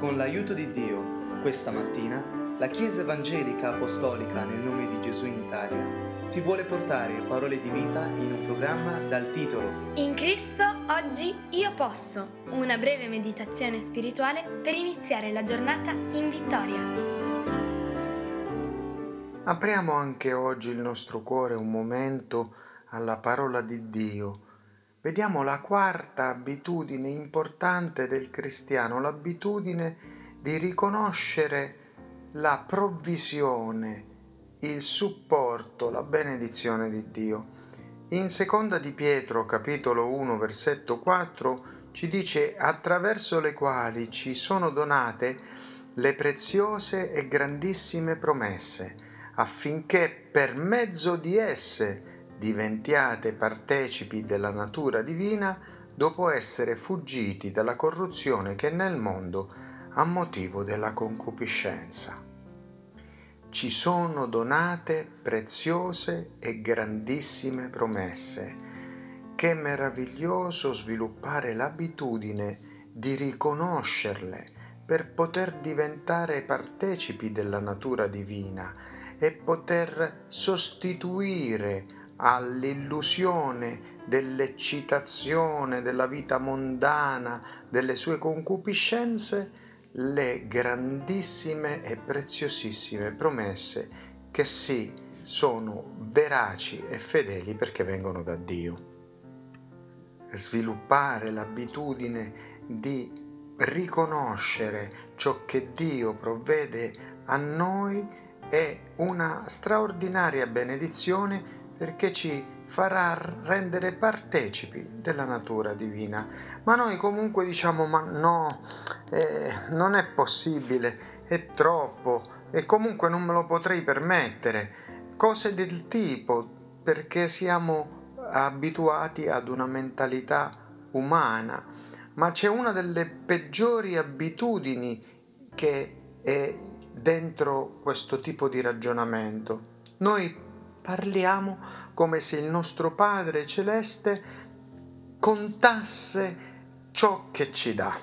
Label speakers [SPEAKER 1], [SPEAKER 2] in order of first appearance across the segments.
[SPEAKER 1] Con l'aiuto di Dio, questa mattina, la Chiesa Evangelica Apostolica nel nome di Gesù in Italia ti vuole portare parole di vita in un programma dal titolo
[SPEAKER 2] In Cristo oggi io posso, una breve meditazione spirituale per iniziare la giornata in vittoria.
[SPEAKER 3] Apriamo anche oggi il nostro cuore un momento alla parola di Dio vediamo la quarta abitudine importante del cristiano, l'abitudine di riconoscere la provvisione, il supporto, la benedizione di Dio. In seconda di Pietro, capitolo 1, versetto 4, ci dice attraverso le quali ci sono donate le preziose e grandissime promesse, affinché per mezzo di esse diventiate partecipi della natura divina dopo essere fuggiti dalla corruzione che è nel mondo a motivo della concupiscenza. Ci sono donate preziose e grandissime promesse. Che meraviglioso sviluppare l'abitudine di riconoscerle per poter diventare partecipi della natura divina e poter sostituire all'illusione dell'eccitazione della vita mondana, delle sue concupiscenze, le grandissime e preziosissime promesse che sì sono veraci e fedeli perché vengono da Dio. Sviluppare l'abitudine di riconoscere ciò che Dio provvede a noi è una straordinaria benedizione perché ci farà rendere partecipi della natura divina. Ma noi comunque diciamo ma no, eh, non è possibile, è troppo e comunque non me lo potrei permettere. Cose del tipo perché siamo abituati ad una mentalità umana, ma c'è una delle peggiori abitudini che è dentro questo tipo di ragionamento. Noi Parliamo come se il nostro Padre Celeste contasse ciò che ci dà.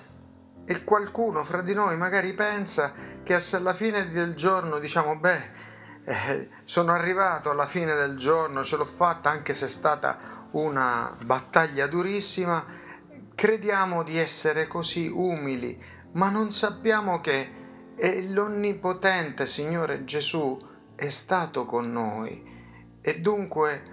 [SPEAKER 3] E qualcuno fra di noi magari pensa che se alla fine del giorno diciamo, beh, eh, sono arrivato alla fine del giorno, ce l'ho fatta anche se è stata una battaglia durissima, crediamo di essere così umili, ma non sappiamo che l'onnipotente Signore Gesù è stato con noi e dunque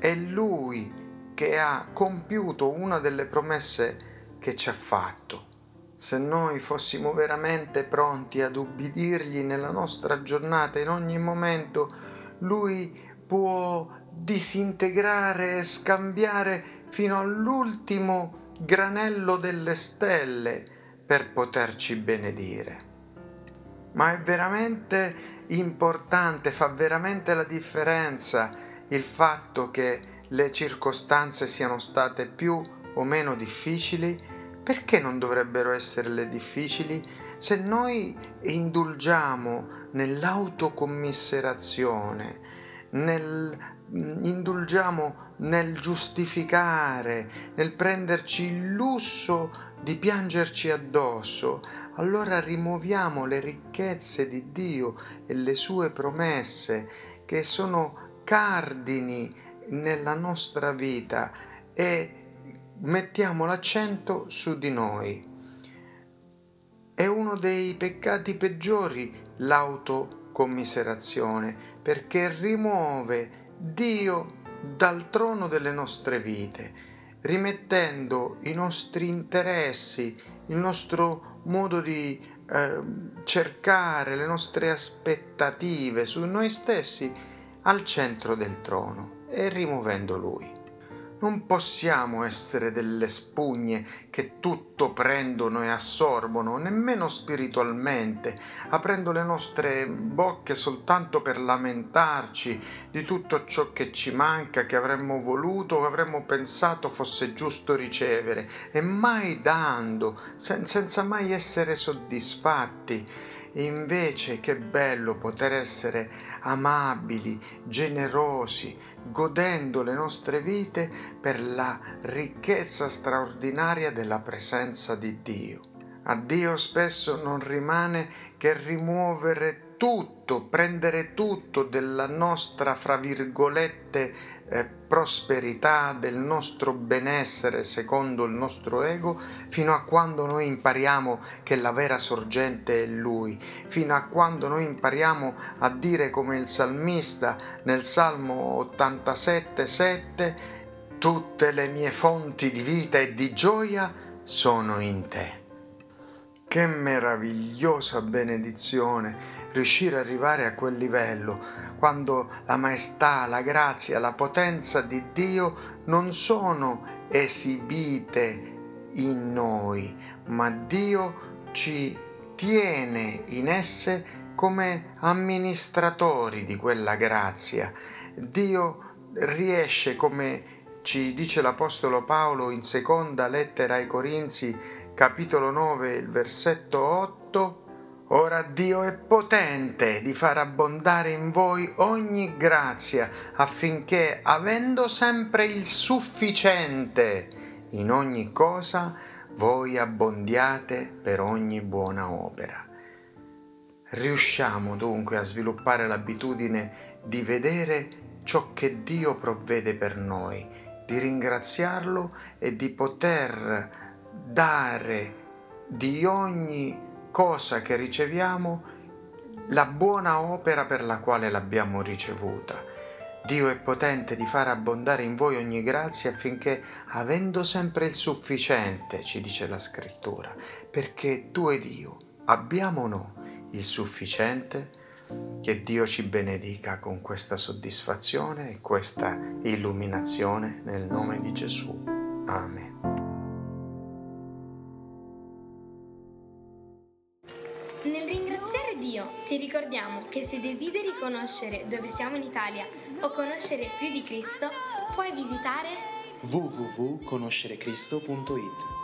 [SPEAKER 3] è Lui che ha compiuto una delle promesse che ci ha fatto. Se noi fossimo veramente pronti ad ubbidirgli nella nostra giornata in ogni momento, Lui può disintegrare e scambiare fino all'ultimo granello delle stelle per poterci benedire ma è veramente importante, fa veramente la differenza il fatto che le circostanze siano state più o meno difficili? Perché non dovrebbero esserle difficili se noi indulgiamo nell'autocommiserazione, nel, indulgiamo nel giustificare, nel prenderci il lusso di piangerci addosso, allora rimuoviamo le ricchezze di Dio e le sue promesse che sono cardini nella nostra vita e mettiamo l'accento su di noi. È uno dei peccati peggiori l'autocommiserazione perché rimuove Dio dal trono delle nostre vite rimettendo i nostri interessi, il nostro modo di eh, cercare, le nostre aspettative su noi stessi al centro del trono e rimuovendo Lui. Non possiamo essere delle spugne che tutto prendono e assorbono, nemmeno spiritualmente, aprendo le nostre bocche soltanto per lamentarci di tutto ciò che ci manca, che avremmo voluto, che avremmo pensato fosse giusto ricevere, e mai dando, sen- senza mai essere soddisfatti invece che bello poter essere amabili, generosi, godendo le nostre vite per la ricchezza straordinaria della presenza di Dio. A Dio spesso non rimane che rimuovere tutto, prendere tutto della nostra, fra virgolette, eh, prosperità, del nostro benessere secondo il nostro ego, fino a quando noi impariamo che la vera sorgente è Lui, fino a quando noi impariamo a dire come il salmista nel Salmo 87, 7, tutte le mie fonti di vita e di gioia sono in te. Che meravigliosa benedizione riuscire ad arrivare a quel livello, quando la maestà, la grazia, la potenza di Dio non sono esibite in noi, ma Dio ci tiene in esse come amministratori di quella grazia. Dio riesce, come ci dice l'Apostolo Paolo in seconda lettera ai Corinzi, capitolo 9, il versetto 8, Ora Dio è potente di far abbondare in voi ogni grazia affinché, avendo sempre il sufficiente in ogni cosa, voi abbondiate per ogni buona opera. Riusciamo dunque a sviluppare l'abitudine di vedere ciò che Dio provvede per noi, di ringraziarlo e di poter dare di ogni cosa che riceviamo la buona opera per la quale l'abbiamo ricevuta. Dio è potente di far abbondare in voi ogni grazia affinché, avendo sempre il sufficiente, ci dice la scrittura, perché tu ed io abbiamo o no il sufficiente, che Dio ci benedica con questa soddisfazione e questa illuminazione nel nome di Gesù. Amen.
[SPEAKER 2] Ti ricordiamo che se desideri conoscere dove siamo in Italia o conoscere più di Cristo, puoi visitare
[SPEAKER 1] www.conoscerecristo.it.